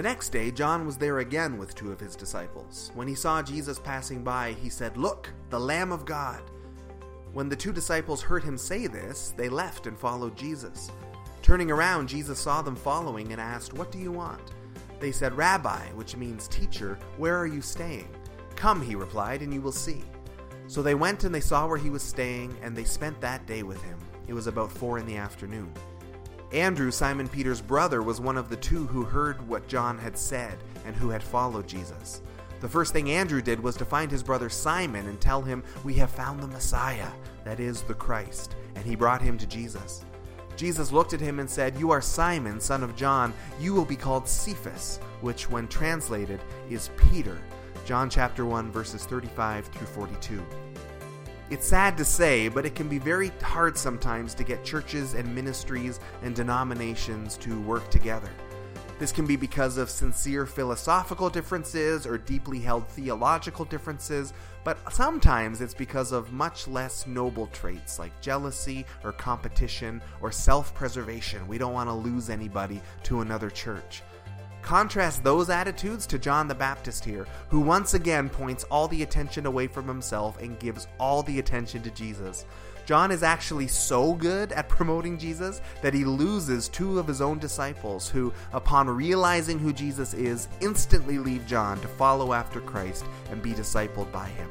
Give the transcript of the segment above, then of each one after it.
The next day, John was there again with two of his disciples. When he saw Jesus passing by, he said, Look, the Lamb of God. When the two disciples heard him say this, they left and followed Jesus. Turning around, Jesus saw them following and asked, What do you want? They said, Rabbi, which means teacher, where are you staying? Come, he replied, and you will see. So they went and they saw where he was staying, and they spent that day with him. It was about four in the afternoon. Andrew, Simon Peter's brother, was one of the two who heard what John had said and who had followed Jesus. The first thing Andrew did was to find his brother Simon and tell him, We have found the Messiah, that is, the Christ. And he brought him to Jesus. Jesus looked at him and said, You are Simon, son of John. You will be called Cephas, which, when translated, is Peter. John chapter 1, verses 35 through 42. It's sad to say, but it can be very hard sometimes to get churches and ministries and denominations to work together. This can be because of sincere philosophical differences or deeply held theological differences, but sometimes it's because of much less noble traits like jealousy or competition or self preservation. We don't want to lose anybody to another church. Contrast those attitudes to John the Baptist here, who once again points all the attention away from himself and gives all the attention to Jesus. John is actually so good at promoting Jesus that he loses two of his own disciples who, upon realizing who Jesus is, instantly leave John to follow after Christ and be discipled by him.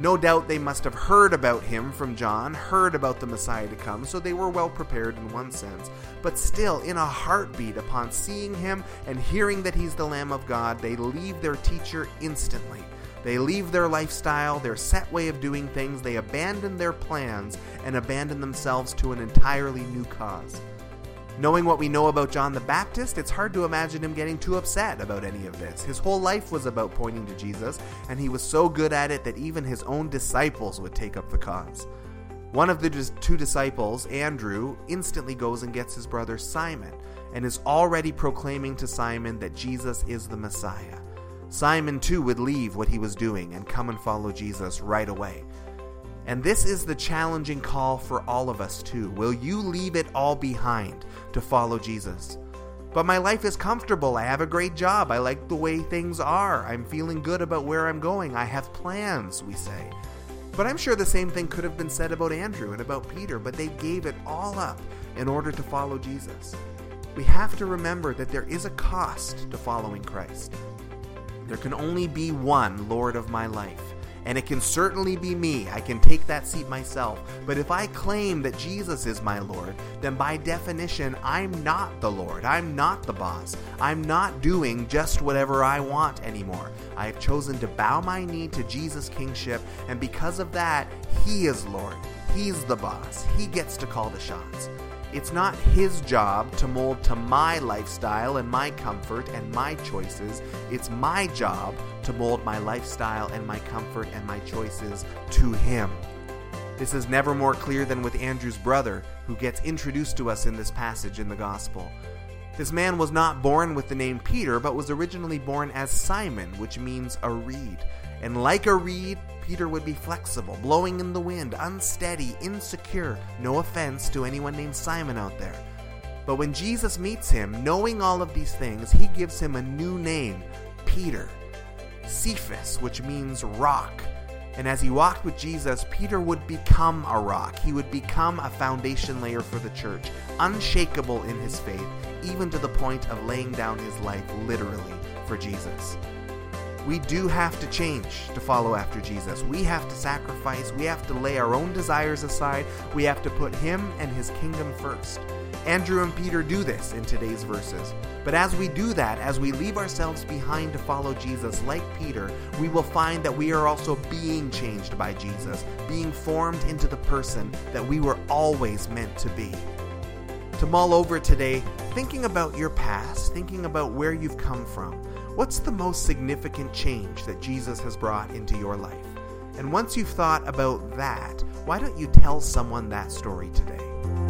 No doubt they must have heard about him from John, heard about the Messiah to come, so they were well prepared in one sense. But still, in a heartbeat, upon seeing him and hearing that he's the Lamb of God, they leave their teacher instantly. They leave their lifestyle, their set way of doing things, they abandon their plans, and abandon themselves to an entirely new cause. Knowing what we know about John the Baptist, it's hard to imagine him getting too upset about any of this. His whole life was about pointing to Jesus, and he was so good at it that even his own disciples would take up the cause. One of the two disciples, Andrew, instantly goes and gets his brother Simon and is already proclaiming to Simon that Jesus is the Messiah. Simon too would leave what he was doing and come and follow Jesus right away. And this is the challenging call for all of us too. Will you leave it all behind to follow Jesus? But my life is comfortable. I have a great job. I like the way things are. I'm feeling good about where I'm going. I have plans, we say. But I'm sure the same thing could have been said about Andrew and about Peter, but they gave it all up in order to follow Jesus. We have to remember that there is a cost to following Christ. There can only be one Lord of my life and it can certainly be me. I can take that seat myself. But if I claim that Jesus is my Lord, then by definition, I'm not the Lord. I'm not the boss. I'm not doing just whatever I want anymore. I have chosen to bow my knee to Jesus' kingship, and because of that, He is Lord. He's the boss. He gets to call the shots. It's not his job to mold to my lifestyle and my comfort and my choices. It's my job to mold my lifestyle and my comfort and my choices to him. This is never more clear than with Andrew's brother, who gets introduced to us in this passage in the Gospel. This man was not born with the name Peter, but was originally born as Simon, which means a reed. And like a reed, Peter would be flexible, blowing in the wind, unsteady, insecure. No offense to anyone named Simon out there. But when Jesus meets him, knowing all of these things, he gives him a new name, Peter. Cephas, which means rock. And as he walked with Jesus, Peter would become a rock. He would become a foundation layer for the church, unshakable in his faith, even to the point of laying down his life literally for Jesus. We do have to change to follow after Jesus. We have to sacrifice. We have to lay our own desires aside. We have to put Him and His kingdom first. Andrew and Peter do this in today's verses. But as we do that, as we leave ourselves behind to follow Jesus, like Peter, we will find that we are also being changed by Jesus, being formed into the person that we were always meant to be. To mull over today, thinking about your past, thinking about where you've come from, What's the most significant change that Jesus has brought into your life? And once you've thought about that, why don't you tell someone that story today?